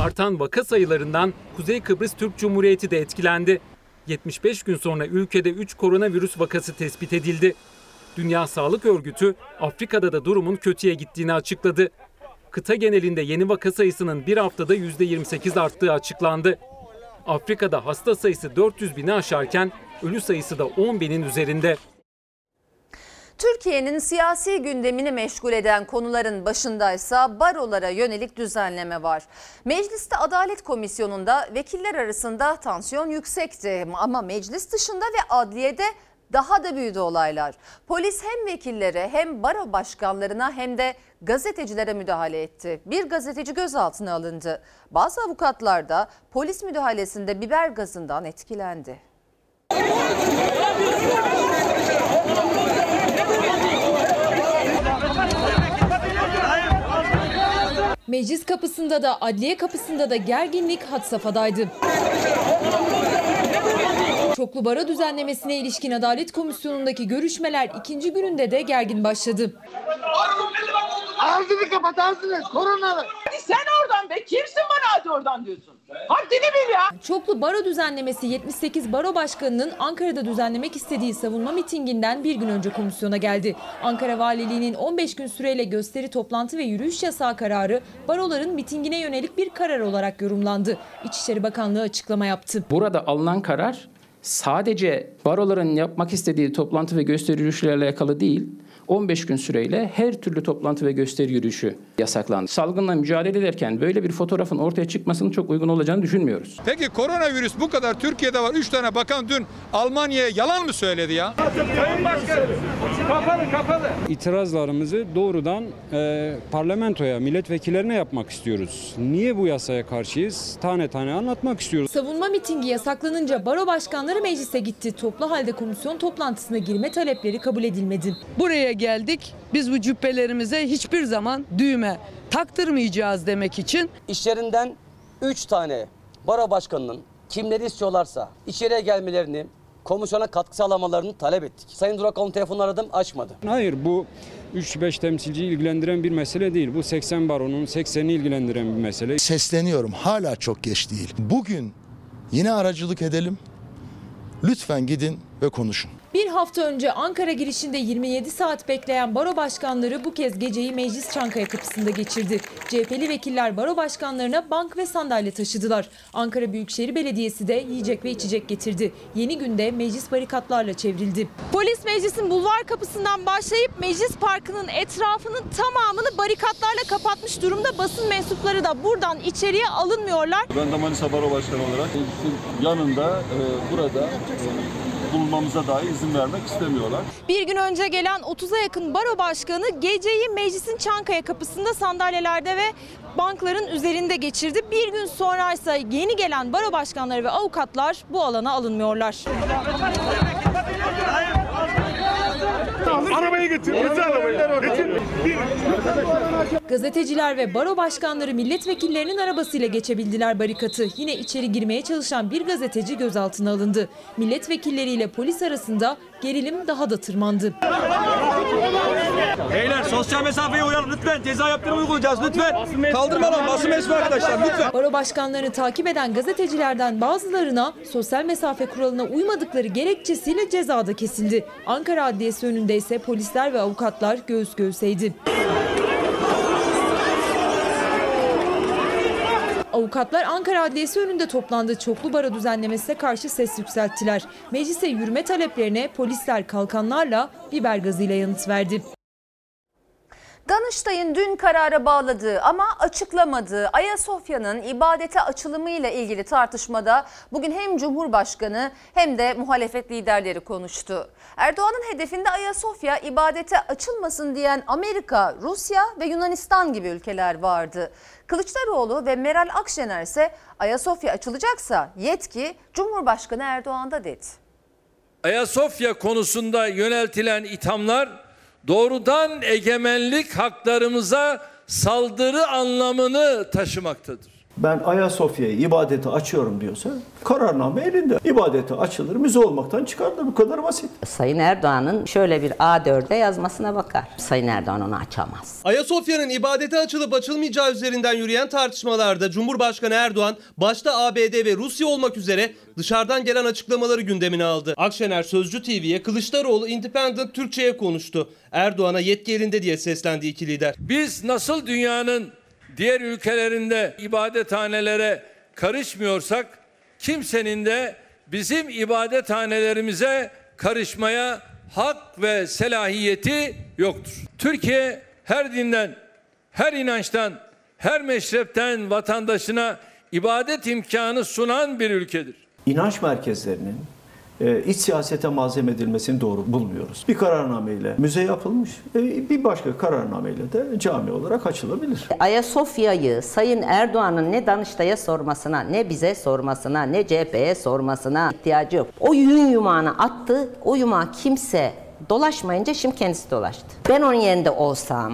Artan vaka sayılarından Kuzey Kıbrıs Türk Cumhuriyeti de etkilendi. 75 gün sonra ülkede 3 koronavirüs vakası tespit edildi. Dünya Sağlık Örgütü Afrika'da da durumun kötüye gittiğini açıkladı. Kıta genelinde yeni vaka sayısının bir haftada %28 arttığı açıklandı. Afrika'da hasta sayısı 400 bini aşarken ölü sayısı da 10 binin üzerinde. Türkiye'nin siyasi gündemini meşgul eden konuların başındaysa barolara yönelik düzenleme var. Mecliste Adalet Komisyonu'nda vekiller arasında tansiyon yüksekti ama meclis dışında ve adliyede daha da büyüdü olaylar. Polis hem vekillere hem baro başkanlarına hem de gazetecilere müdahale etti. Bir gazeteci gözaltına alındı. Bazı avukatlar da polis müdahalesinde biber gazından etkilendi. Meclis kapısında da adliye kapısında da gerginlik had safhadaydı. Çoklu bara düzenlemesine ilişkin Adalet Komisyonu'ndaki görüşmeler ikinci gününde de gergin başladı. Ağzını kapat ağzını koronalı. Sen oradan be kimsin bana hadi oradan diyorsun. Haddini bil ya. Çoklu baro düzenlemesi 78 baro başkanının Ankara'da düzenlemek istediği savunma mitinginden bir gün önce komisyona geldi. Ankara Valiliği'nin 15 gün süreyle gösteri, toplantı ve yürüyüş yasağı kararı baroların mitingine yönelik bir karar olarak yorumlandı. İçişleri Bakanlığı açıklama yaptı. Burada alınan karar sadece baroların yapmak istediği toplantı ve gösteri yürüyüşlerle alakalı değil, 15 gün süreyle her türlü toplantı ve gösteri yürüyüşü yasaklandı. Salgınla mücadele ederken böyle bir fotoğrafın ortaya çıkmasının çok uygun olacağını düşünmüyoruz. Peki koronavirüs bu kadar Türkiye'de var. 3 tane bakan dün Almanya'ya yalan mı söyledi ya? Sayın Başkanım kapalı kapalı. İtirazlarımızı doğrudan e, parlamentoya, milletvekillerine yapmak istiyoruz. Niye bu yasaya karşıyız? Tane tane anlatmak istiyoruz. Savunma mitingi yasaklanınca baro başkanları meclise gitti. Toplu halde komisyon toplantısına girme talepleri kabul edilmedi. Buraya geldik. Biz bu cübbelerimize hiçbir zaman düğme taktırmayacağız demek için. İşlerinden 3 tane baro başkanının kimleri istiyorlarsa içeriye gelmelerini, komisyona katkı sağlamalarını talep ettik. Sayın Durakoğlu'nun telefonunu aradım açmadı. Hayır bu 3-5 temsilciyi ilgilendiren bir mesele değil. Bu 80 baronun 80'ini ilgilendiren bir mesele. Sesleniyorum hala çok geç değil. Bugün yine aracılık edelim. Lütfen gidin ve konuşun. Bir hafta önce Ankara girişinde 27 saat bekleyen baro başkanları bu kez geceyi Meclis Çankaya kapısında geçirdi. CHP'li vekiller baro başkanlarına bank ve sandalye taşıdılar. Ankara Büyükşehir Belediyesi de yiyecek ve içecek getirdi. Yeni günde meclis barikatlarla çevrildi. Polis meclisin bulvar kapısından başlayıp meclis parkının etrafının tamamını barikatlarla kapatmış durumda. Basın mensupları da buradan içeriye alınmıyorlar. Ben de Manisa Baro Başkanı olarak meclisin yanında e, burada e, bulunmamıza dahi izin vermek istemiyorlar. Bir gün önce gelen 30'a yakın baro başkanı geceyi meclisin Çankaya kapısında sandalyelerde ve bankların üzerinde geçirdi. Bir gün sonra ise yeni gelen baro başkanları ve avukatlar bu alana alınmıyorlar. Arabayı getir. Getir arabayı. Getir. Gazeteciler ve baro başkanları milletvekillerinin arabasıyla geçebildiler barikatı. Yine içeri girmeye çalışan bir gazeteci gözaltına alındı. Milletvekilleriyle polis arasında gerilim daha da tırmandı. Beyler sosyal mesafeye uyalım lütfen. Ceza yaptırımı uygulayacağız lütfen. Kaldırma lan basın mensubu arkadaşlar lütfen. Baro başkanlarını takip eden gazetecilerden bazılarına sosyal mesafe kuralına uymadıkları gerekçesiyle cezada kesildi. Ankara Adliyesi önünde ise polisler ve avukatlar göğüs göğüseydi. Avukatlar Ankara Adliyesi önünde toplandı. Çoklu baro düzenlemesine karşı ses yükselttiler. Meclise yürüme taleplerine polisler kalkanlarla biber gazıyla yanıt verdi. Danıştay'ın dün karara bağladığı ama açıklamadığı Ayasofya'nın ibadete açılımıyla ilgili tartışmada bugün hem Cumhurbaşkanı hem de muhalefet liderleri konuştu. Erdoğan'ın hedefinde Ayasofya ibadete açılmasın diyen Amerika, Rusya ve Yunanistan gibi ülkeler vardı. Kılıçdaroğlu ve Meral Akşener ise Ayasofya açılacaksa yetki Cumhurbaşkanı Erdoğan'da dedi. Ayasofya konusunda yöneltilen ithamlar doğrudan egemenlik haklarımıza saldırı anlamını taşımaktadır. Ben Ayasofya'yı ibadete açıyorum diyorsa kararname elinde. İbadete açılır, müze olmaktan çıkardır. Bu kadar basit. Sayın Erdoğan'ın şöyle bir A4'e yazmasına bakar. Sayın Erdoğan onu açamaz. Ayasofya'nın ibadete açılıp açılmayacağı üzerinden yürüyen tartışmalarda Cumhurbaşkanı Erdoğan başta ABD ve Rusya olmak üzere dışarıdan gelen açıklamaları gündemine aldı. Akşener Sözcü TV'ye Kılıçdaroğlu Independent Türkçe'ye konuştu. Erdoğan'a yetki elinde diye seslendi iki lider. Biz nasıl dünyanın diğer ülkelerinde ibadethanelere karışmıyorsak kimsenin de bizim ibadethanelerimize karışmaya hak ve selahiyeti yoktur. Türkiye her dinden, her inançtan, her meşrepten vatandaşına ibadet imkanı sunan bir ülkedir. İnanç merkezlerinin e, iç siyasete malzeme edilmesini doğru bulmuyoruz. Bir kararnameyle müze yapılmış, e, bir başka kararnameyle de cami olarak açılabilir. Ayasofya'yı Sayın Erdoğan'ın ne Danıştay'a sormasına, ne bize sormasına, ne CHP'ye sormasına ihtiyacı yok. O yün yumağını attı, o yumağı kimse dolaşmayınca şimdi kendisi dolaştı. Ben onun yerinde olsam,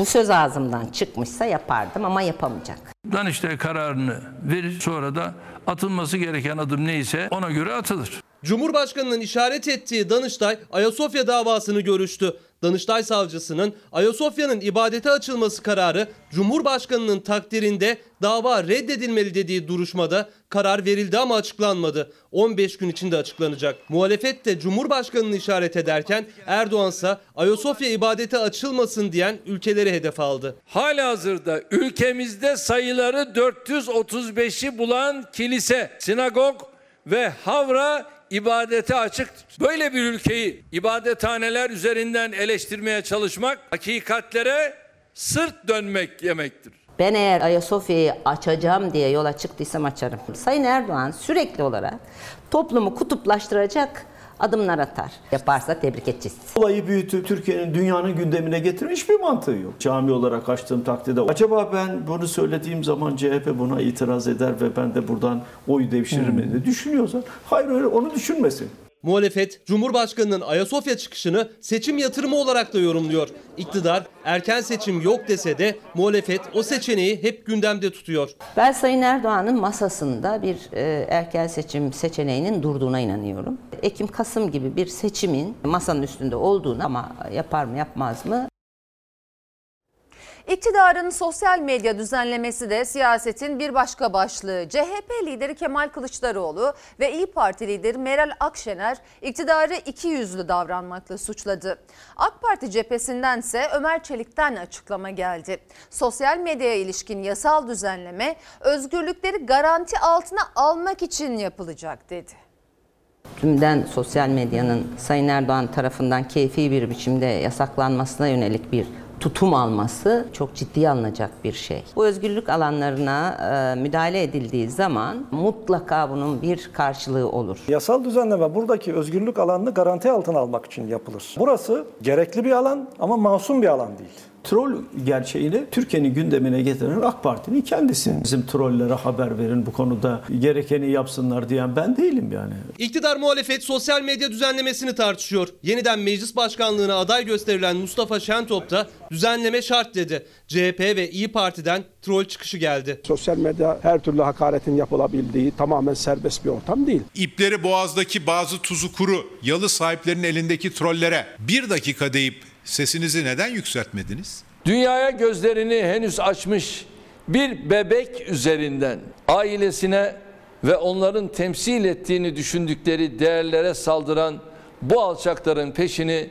bu söz ağzımdan çıkmışsa yapardım ama yapamayacak. Danıştay kararını verir sonra da atılması gereken adım neyse ona göre atılır. Cumhurbaşkanının işaret ettiği Danıştay Ayasofya davasını görüştü. Danıştay savcısının Ayasofya'nın ibadete açılması kararı Cumhurbaşkanının takdirinde dava reddedilmeli dediği duruşmada karar verildi ama açıklanmadı. 15 gün içinde açıklanacak. Muhalefet de Cumhurbaşkanını işaret ederken Erdoğan ise Ayasofya ibadete açılmasın diyen ülkeleri hedef aldı. Halihazırda ülkemizde sayıları 435'i bulan kilise, sinagog ve havra ibadete açıktır. Böyle bir ülkeyi ibadethaneler üzerinden eleştirmeye çalışmak hakikatlere sırt dönmek yemektir. Ben eğer Ayasofya'yı açacağım diye yola çıktıysam açarım. Sayın Erdoğan sürekli olarak toplumu kutuplaştıracak adımlar atar. Yaparsa tebrik edeceğiz. Olayı büyütüp Türkiye'nin dünyanın gündemine getirme hiçbir mantığı yok. Cami olarak açtığım takdirde acaba ben bunu söylediğim zaman CHP buna itiraz eder ve ben de buradan oy devşiririm mi diye düşünüyorsan hayır öyle onu düşünmesin. Muhalefet, Cumhurbaşkanı'nın Ayasofya çıkışını seçim yatırımı olarak da yorumluyor. İktidar erken seçim yok dese de muhalefet o seçeneği hep gündemde tutuyor. Ben Sayın Erdoğan'ın masasında bir e, erken seçim seçeneğinin durduğuna inanıyorum. Ekim-Kasım gibi bir seçimin masanın üstünde olduğunu ama yapar mı yapmaz mı İktidarın sosyal medya düzenlemesi de siyasetin bir başka başlığı. CHP lideri Kemal Kılıçdaroğlu ve İyi Parti lideri Meral Akşener iktidarı iki yüzlü davranmakla suçladı. AK Parti cephesindense Ömer Çelik'ten açıklama geldi. Sosyal medyaya ilişkin yasal düzenleme özgürlükleri garanti altına almak için yapılacak dedi. tümden sosyal medyanın Sayın Erdoğan tarafından keyfi bir biçimde yasaklanmasına yönelik bir tutum alması çok ciddiye alınacak bir şey. Bu özgürlük alanlarına e, müdahale edildiği zaman mutlaka bunun bir karşılığı olur. Yasal düzenleme buradaki özgürlük alanını garanti altına almak için yapılır. Burası gerekli bir alan ama masum bir alan değil. Troll gerçeğini Türkiye'nin gündemine getiren AK Parti'nin kendisi. Bizim trollere haber verin bu konuda gerekeni yapsınlar diyen ben değilim yani. İktidar muhalefet sosyal medya düzenlemesini tartışıyor. Yeniden meclis başkanlığına aday gösterilen Mustafa Şentop da düzenleme şart dedi. CHP ve İyi Parti'den troll çıkışı geldi. Sosyal medya her türlü hakaretin yapılabildiği tamamen serbest bir ortam değil. İpleri boğazdaki bazı tuzu kuru yalı sahiplerinin elindeki trollere bir dakika deyip sesinizi neden yükseltmediniz? Dünyaya gözlerini henüz açmış bir bebek üzerinden ailesine ve onların temsil ettiğini düşündükleri değerlere saldıran bu alçakların peşini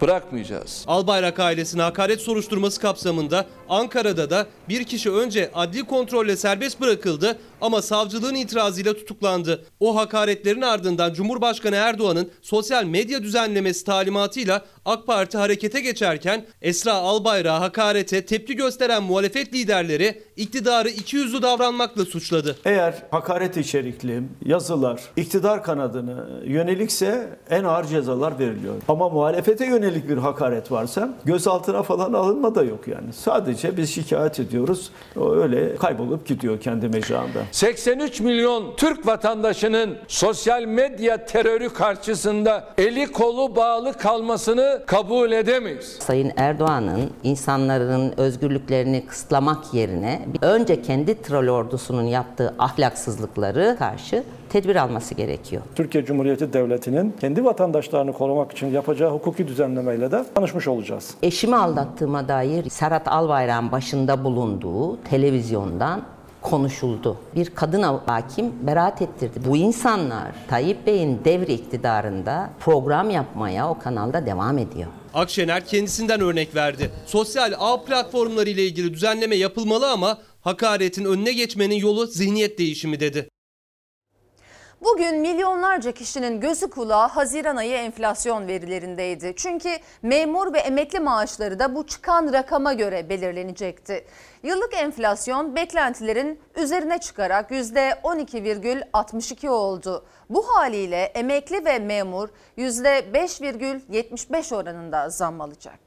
bırakmayacağız. Albayrak ailesine hakaret soruşturması kapsamında Ankara'da da bir kişi önce adli kontrolle serbest bırakıldı ama savcılığın itirazıyla tutuklandı. O hakaretlerin ardından Cumhurbaşkanı Erdoğan'ın sosyal medya düzenlemesi talimatıyla AK Parti harekete geçerken Esra Albayrak'a hakarete tepki gösteren muhalefet liderleri iktidarı ikiyüzlü davranmakla suçladı. Eğer hakaret içerikli yazılar iktidar kanadını yönelikse en ağır cezalar veriliyor. Ama muhalefete yönelik bir hakaret varsa gözaltına falan alınma da yok yani. Sadece Sadece biz şikayet ediyoruz. O öyle kaybolup gidiyor kendi mecrağında. 83 milyon Türk vatandaşının sosyal medya terörü karşısında eli kolu bağlı kalmasını kabul edemeyiz. Sayın Erdoğan'ın insanların özgürlüklerini kısıtlamak yerine önce kendi troll ordusunun yaptığı ahlaksızlıkları karşı tedbir alması gerekiyor. Türkiye Cumhuriyeti Devleti'nin kendi vatandaşlarını korumak için yapacağı hukuki düzenlemeyle de tanışmış olacağız. Eşimi aldattığıma dair Serhat Albayrak'ın başında bulunduğu televizyondan konuşuldu. Bir kadın hakim beraat ettirdi. Bu insanlar Tayyip Bey'in devri iktidarında program yapmaya o kanalda devam ediyor. Akşener kendisinden örnek verdi. Sosyal ağ platformları ile ilgili düzenleme yapılmalı ama hakaretin önüne geçmenin yolu zihniyet değişimi dedi. Bugün milyonlarca kişinin gözü kulağı Haziran ayı enflasyon verilerindeydi. Çünkü memur ve emekli maaşları da bu çıkan rakama göre belirlenecekti. Yıllık enflasyon beklentilerin üzerine çıkarak %12,62 oldu. Bu haliyle emekli ve memur %5,75 oranında zam alacak.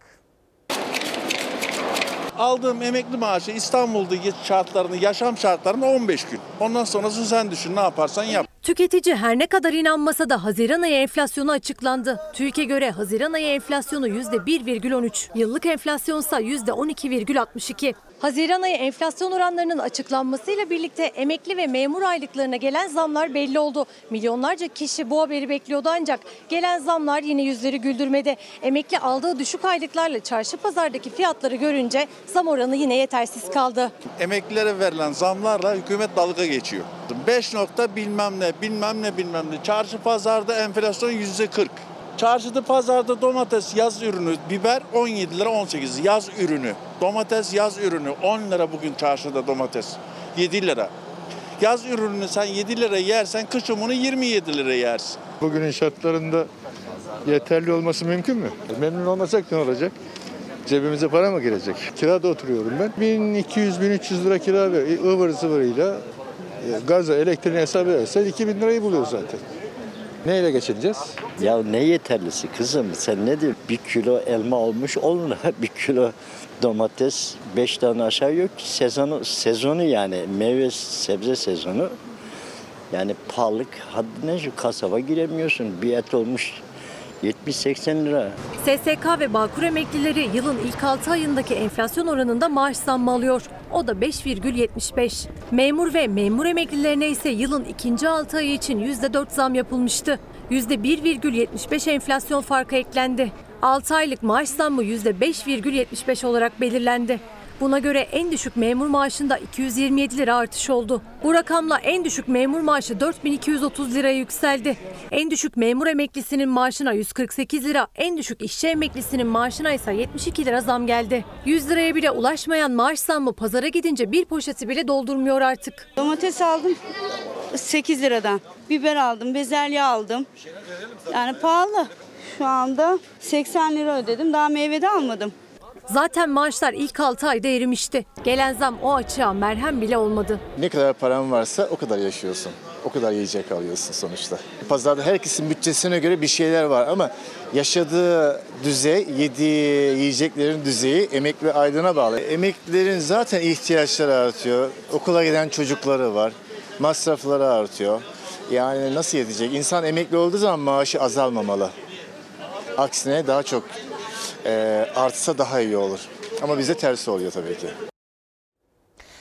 Aldığım emekli maaşı İstanbul'daki şartlarını, yaşam şartlarını 15 gün. Ondan sonrası sen düşün ne yaparsan yap. Tüketici her ne kadar inanmasa da Haziran ayı enflasyonu açıklandı. TÜİK'e göre Haziran ayı enflasyonu %1,13, yıllık enflasyonsa %12,62. Haziran ayı enflasyon oranlarının açıklanmasıyla birlikte emekli ve memur aylıklarına gelen zamlar belli oldu. Milyonlarca kişi bu haberi bekliyordu ancak gelen zamlar yine yüzleri güldürmedi. Emekli aldığı düşük aylıklarla çarşı pazardaki fiyatları görünce zam oranı yine yetersiz kaldı. Emeklilere verilen zamlarla hükümet dalga geçiyor. 5 nokta bilmem ne, bilmem ne, bilmem ne. Çarşı pazarda enflasyon yüzde 40. Çarşıda pazarda domates yaz ürünü, biber 17 lira 18 yaz ürünü. Domates yaz ürünü 10 lira bugün çarşıda domates 7 lira. Yaz ürününü sen 7 lira yersen kışın bunu 27 lira yersin. Bugünün şartlarında yeterli olması mümkün mü? Memnun olmasak ne olacak? Cebimize para mı girecek? Kirada oturuyorum ben. 1200-1300 lira kira ver. ıvır zıvırıyla e, gaza, elektriğini hesap edersen 2000 lirayı buluyor zaten. Neyle geçineceğiz? Ya ne yeterlisi kızım sen ne diyorsun? Bir kilo elma olmuş 10 lira. Bir kilo domates 5 tane aşağı yok ki. Sezonu, sezonu yani meyve sebze sezonu. Yani pahalılık haddine şu kasaba giremiyorsun. Bir et olmuş 70-80 lira. SSK ve Bağkur emeklileri yılın ilk 6 ayındaki enflasyon oranında maaş zammı alıyor. O da 5,75. Memur ve memur emeklilerine ise yılın ikinci 6 ayı için %4 zam yapılmıştı. %1,75 enflasyon farkı eklendi. 6 aylık maaş zammı %5,75 olarak belirlendi. Buna göre en düşük memur maaşında 227 lira artış oldu. Bu rakamla en düşük memur maaşı 4230 liraya yükseldi. En düşük memur emeklisinin maaşına 148 lira, en düşük işçi emeklisinin maaşına ise 72 lira zam geldi. 100 liraya bile ulaşmayan maaş zammı pazara gidince bir poşeti bile doldurmuyor artık. Domates aldım 8 liradan. Biber aldım, bezelye aldım. Yani pahalı. Şu anda 80 lira ödedim. Daha meyve de almadım. Zaten maaşlar ilk 6 ayda erimişti. Gelen zam o açığa merhem bile olmadı. Ne kadar paran varsa o kadar yaşıyorsun. O kadar yiyecek alıyorsun sonuçta. Pazarda herkesin bütçesine göre bir şeyler var ama yaşadığı düzey, yediği yiyeceklerin düzeyi emekli aydına bağlı. Emeklilerin zaten ihtiyaçları artıyor. Okula giden çocukları var. Masrafları artıyor. Yani nasıl yetecek? İnsan emekli olduğu zaman maaşı azalmamalı. Aksine daha çok e, artsa daha iyi olur. Ama bize tersi oluyor tabii ki.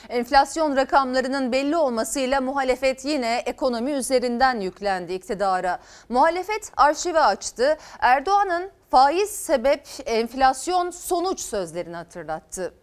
Enflasyon rakamlarının belli olmasıyla muhalefet yine ekonomi üzerinden yüklendi iktidara. Muhalefet arşivi açtı. Erdoğan'ın faiz sebep enflasyon sonuç sözlerini hatırlattı.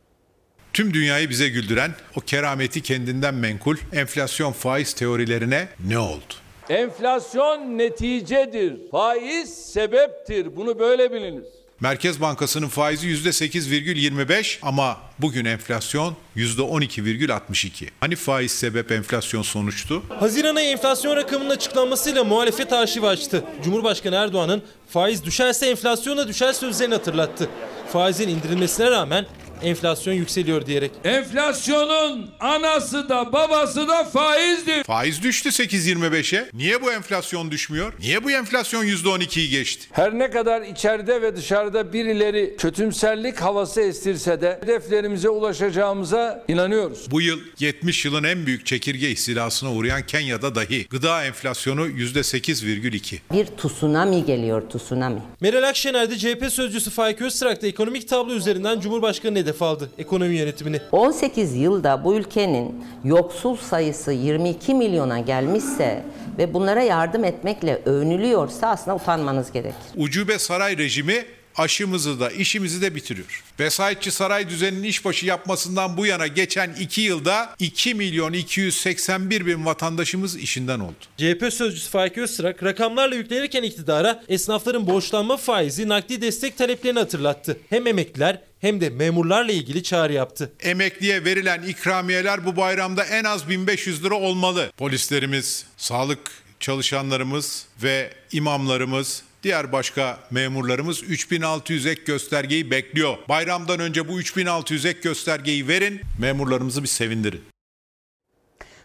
Tüm dünyayı bize güldüren o kerameti kendinden menkul enflasyon faiz teorilerine ne oldu? Enflasyon neticedir, faiz sebeptir. Bunu böyle biliniz. Merkez Bankası'nın faizi %8,25 ama bugün enflasyon %12,62. Hani faiz sebep enflasyon sonuçtu? Haziran ayı enflasyon rakamının açıklanmasıyla muhalefet arşivi açtı. Cumhurbaşkanı Erdoğan'ın faiz düşerse enflasyona düşer sözlerini hatırlattı. Faizin indirilmesine rağmen enflasyon yükseliyor diyerek. Enflasyonun anası da babası da faizdir. Faiz düştü 8.25'e. Niye bu enflasyon düşmüyor? Niye bu enflasyon %12'yi geçti? Her ne kadar içeride ve dışarıda birileri kötümserlik havası estirse de hedeflerimize ulaşacağımıza inanıyoruz. Bu yıl 70 yılın en büyük çekirge istilasına uğrayan Kenya'da dahi gıda enflasyonu %8,2. Bir tsunami geliyor tsunami. Meral Akşener de CHP sözcüsü Faik Öztrak da ekonomik tablo üzerinden Cumhurbaşkanı hedef aldı ekonomi yönetimini. 18 yılda bu ülkenin yoksul sayısı 22 milyona gelmişse ve bunlara yardım etmekle övünülüyorsa aslında utanmanız gerekir. Ucube saray rejimi aşımızı da işimizi de bitiriyor. Vesayetçi saray düzeninin işbaşı yapmasından bu yana geçen 2 yılda 2 milyon 281 bin vatandaşımız işinden oldu. CHP sözcüsü Faik Öztrak rakamlarla yüklenirken iktidara esnafların borçlanma faizi nakdi destek taleplerini hatırlattı. Hem emekliler hem de memurlarla ilgili çağrı yaptı. Emekliye verilen ikramiyeler bu bayramda en az 1500 lira olmalı. Polislerimiz, sağlık çalışanlarımız ve imamlarımız Diğer başka memurlarımız 3600 ek göstergeyi bekliyor. Bayramdan önce bu 3600 ek göstergeyi verin, memurlarımızı bir sevindirin.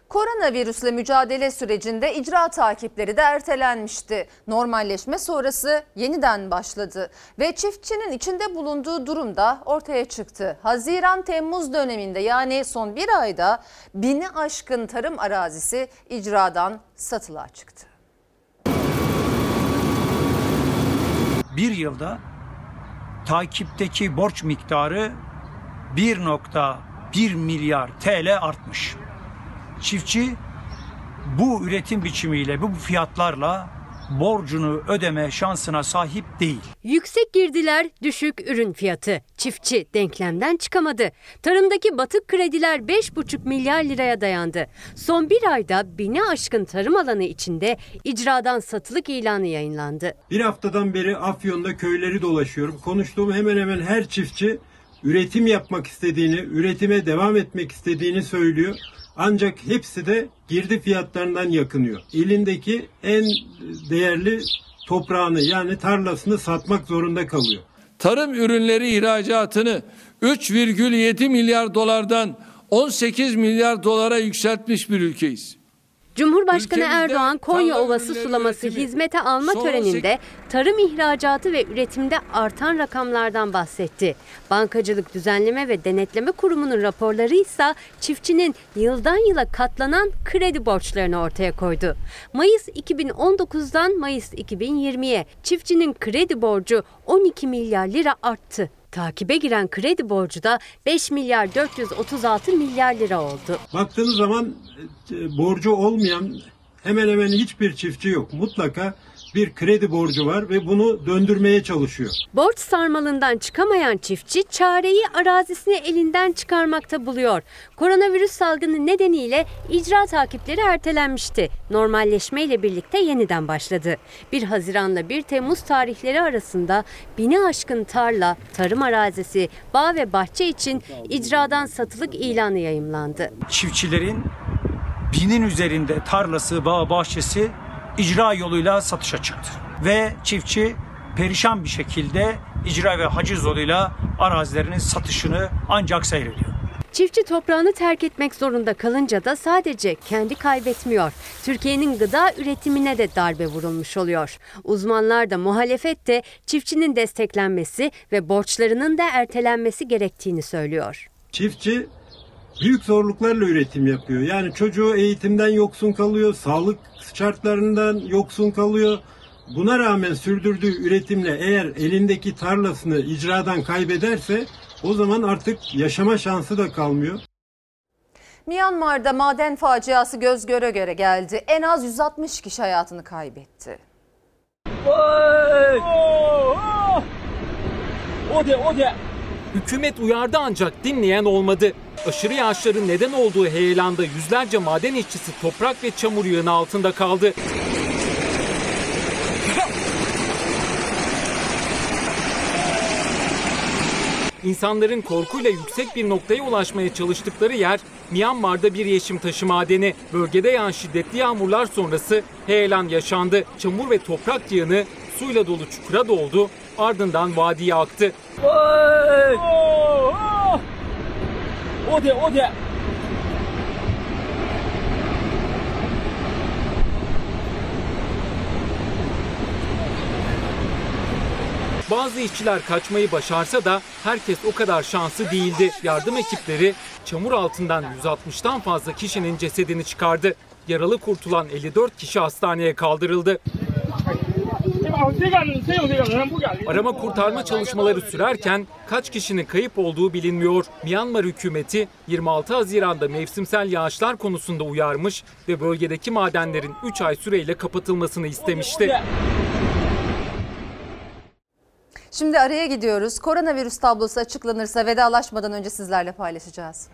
Koronavirüsle mücadele sürecinde icra takipleri de ertelenmişti. Normalleşme sonrası yeniden başladı ve çiftçinin içinde bulunduğu durum da ortaya çıktı. Haziran-Temmuz döneminde yani son bir ayda bini aşkın tarım arazisi icradan satılığa çıktı. bir yılda takipteki borç miktarı 1.1 milyar TL artmış. Çiftçi bu üretim biçimiyle, bu fiyatlarla borcunu ödeme şansına sahip değil. Yüksek girdiler, düşük ürün fiyatı. Çiftçi denklemden çıkamadı. Tarımdaki batık krediler 5,5 milyar liraya dayandı. Son bir ayda bini aşkın tarım alanı içinde icradan satılık ilanı yayınlandı. Bir haftadan beri Afyon'da köyleri dolaşıyorum. Konuştuğum hemen hemen her çiftçi üretim yapmak istediğini, üretime devam etmek istediğini söylüyor. Ancak hepsi de girdi fiyatlarından yakınıyor. Elindeki en değerli toprağını yani tarlasını satmak zorunda kalıyor. Tarım ürünleri ihracatını 3,7 milyar dolardan 18 milyar dolara yükseltmiş bir ülkeyiz. Cumhurbaşkanı Ülkemizde Erdoğan Konya Ovası sulaması üretimi hizmete alma töreninde tarım ihracatı ve üretimde artan rakamlardan bahsetti. Bankacılık Düzenleme ve Denetleme Kurumu'nun raporları ise çiftçinin yıldan yıla katlanan kredi borçlarını ortaya koydu. Mayıs 2019'dan Mayıs 2020'ye çiftçinin kredi borcu 12 milyar lira arttı. Takibe giren kredi borcu da 5 milyar 436 milyar lira oldu. Baktığınız zaman e, borcu olmayan hemen hemen hiçbir çiftçi yok. Mutlaka bir kredi borcu var ve bunu döndürmeye çalışıyor. Borç sarmalından çıkamayan çiftçi çareyi arazisini elinden çıkarmakta buluyor. Koronavirüs salgını nedeniyle icra takipleri ertelenmişti. Normalleşmeyle birlikte yeniden başladı. 1 Haziran'la 1 Temmuz tarihleri arasında bini aşkın tarla, tarım arazisi, bağ ve bahçe için icradan satılık ilanı yayımlandı. Çiftçilerin binin üzerinde tarlası, bağ, bahçesi icra yoluyla satışa çıktı. Ve çiftçi perişan bir şekilde icra ve haciz yoluyla arazilerinin satışını ancak seyrediyor. Çiftçi toprağını terk etmek zorunda kalınca da sadece kendi kaybetmiyor. Türkiye'nin gıda üretimine de darbe vurulmuş oluyor. Uzmanlar da muhalefet de çiftçinin desteklenmesi ve borçlarının da ertelenmesi gerektiğini söylüyor. Çiftçi büyük zorluklarla üretim yapıyor. Yani çocuğu eğitimden yoksun kalıyor, sağlık şartlarından yoksun kalıyor. Buna rağmen sürdürdüğü üretimle eğer elindeki tarlasını icradan kaybederse o zaman artık yaşama şansı da kalmıyor. Myanmar'da maden faciası göz göre göre geldi. En az 160 kişi hayatını kaybetti. O de o de. Hükümet uyardı ancak dinleyen olmadı. Aşırı yağışların neden olduğu heyelanda yüzlerce maden işçisi toprak ve çamur yığını altında kaldı. İnsanların korkuyla yüksek bir noktaya ulaşmaya çalıştıkları yer Myanmar'da bir yeşim taşı madeni. Bölgede yağan şiddetli yağmurlar sonrası heyelan yaşandı. Çamur ve toprak yığını suyla dolu çukura doldu ardından vadiye aktı. O de o de. Bazı işçiler kaçmayı başarsa da herkes o kadar şanslı değildi. Yardım ekipleri çamur altından 160'tan fazla kişinin cesedini çıkardı. Yaralı kurtulan 54 kişi hastaneye kaldırıldı. Arama kurtarma çalışmaları sürerken kaç kişinin kayıp olduğu bilinmiyor. Myanmar hükümeti 26 Haziran'da mevsimsel yağışlar konusunda uyarmış ve bölgedeki madenlerin 3 ay süreyle kapatılmasını istemişti. Şimdi araya gidiyoruz. Koronavirüs tablosu açıklanırsa vedalaşmadan önce sizlerle paylaşacağız.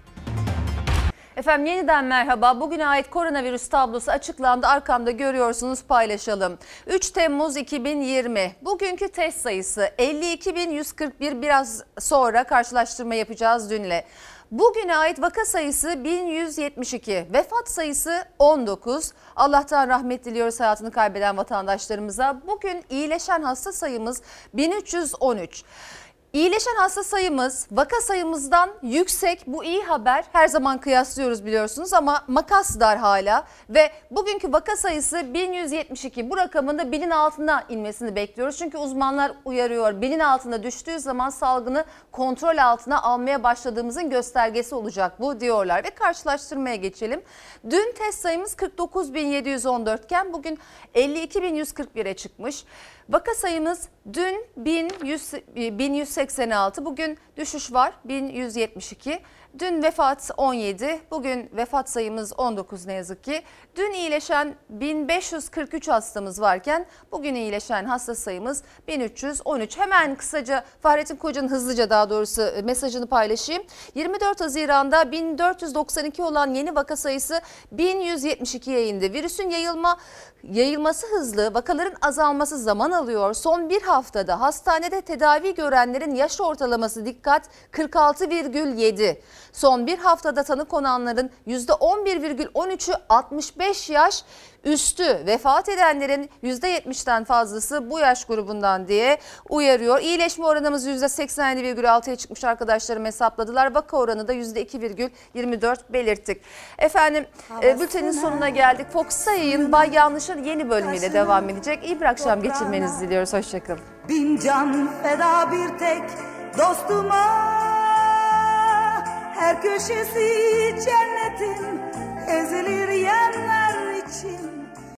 Efendim yeniden merhaba. Bugüne ait koronavirüs tablosu açıklandı. Arkamda görüyorsunuz paylaşalım. 3 Temmuz 2020. Bugünkü test sayısı 52.141 biraz sonra karşılaştırma yapacağız dünle. Bugüne ait vaka sayısı 1172, vefat sayısı 19. Allah'tan rahmet diliyoruz hayatını kaybeden vatandaşlarımıza. Bugün iyileşen hasta sayımız 1313. İyileşen hasta sayımız vaka sayımızdan yüksek. Bu iyi haber. Her zaman kıyaslıyoruz biliyorsunuz ama makas dar hala. Ve bugünkü vaka sayısı 1172. Bu rakamın da binin altına inmesini bekliyoruz. Çünkü uzmanlar uyarıyor. Binin altına düştüğü zaman salgını kontrol altına almaya başladığımızın göstergesi olacak bu diyorlar. Ve karşılaştırmaya geçelim. Dün test sayımız 49.714 iken bugün 52.141'e çıkmış. Vaka sayımız dün 1100, 1186, bugün düşüş var 1172. Dün vefat 17, bugün vefat sayımız 19 ne yazık ki. Dün iyileşen 1543 hastamız varken bugün iyileşen hasta sayımız 1313. Hemen kısaca Fahrettin Koca'nın hızlıca daha doğrusu mesajını paylaşayım. 24 Haziran'da 1492 olan yeni vaka sayısı 1172'ye indi. Virüsün yayılma yayılması hızlı, vakaların azalması zaman alıyor. Son bir haftada hastanede tedavi görenlerin yaş ortalaması dikkat 46,7. Son bir haftada tanı konanların %11,13'ü 65 yaş üstü vefat edenlerin %70'ten fazlası bu yaş grubundan diye uyarıyor. İyileşme oranımız %87,6'ya çıkmış arkadaşlarım hesapladılar. Vaka oranı da %2,24 belirttik. Efendim e, bültenin sonuna geldik. Fox'ta yayın Bay Yanlış'ın yeni bölümüyle devam edecek. İyi bir akşam geçirmenizi diliyoruz. Hoşçakalın. Bin can feda bir tek dostuma Her köşesi cennetin ezilir yerler için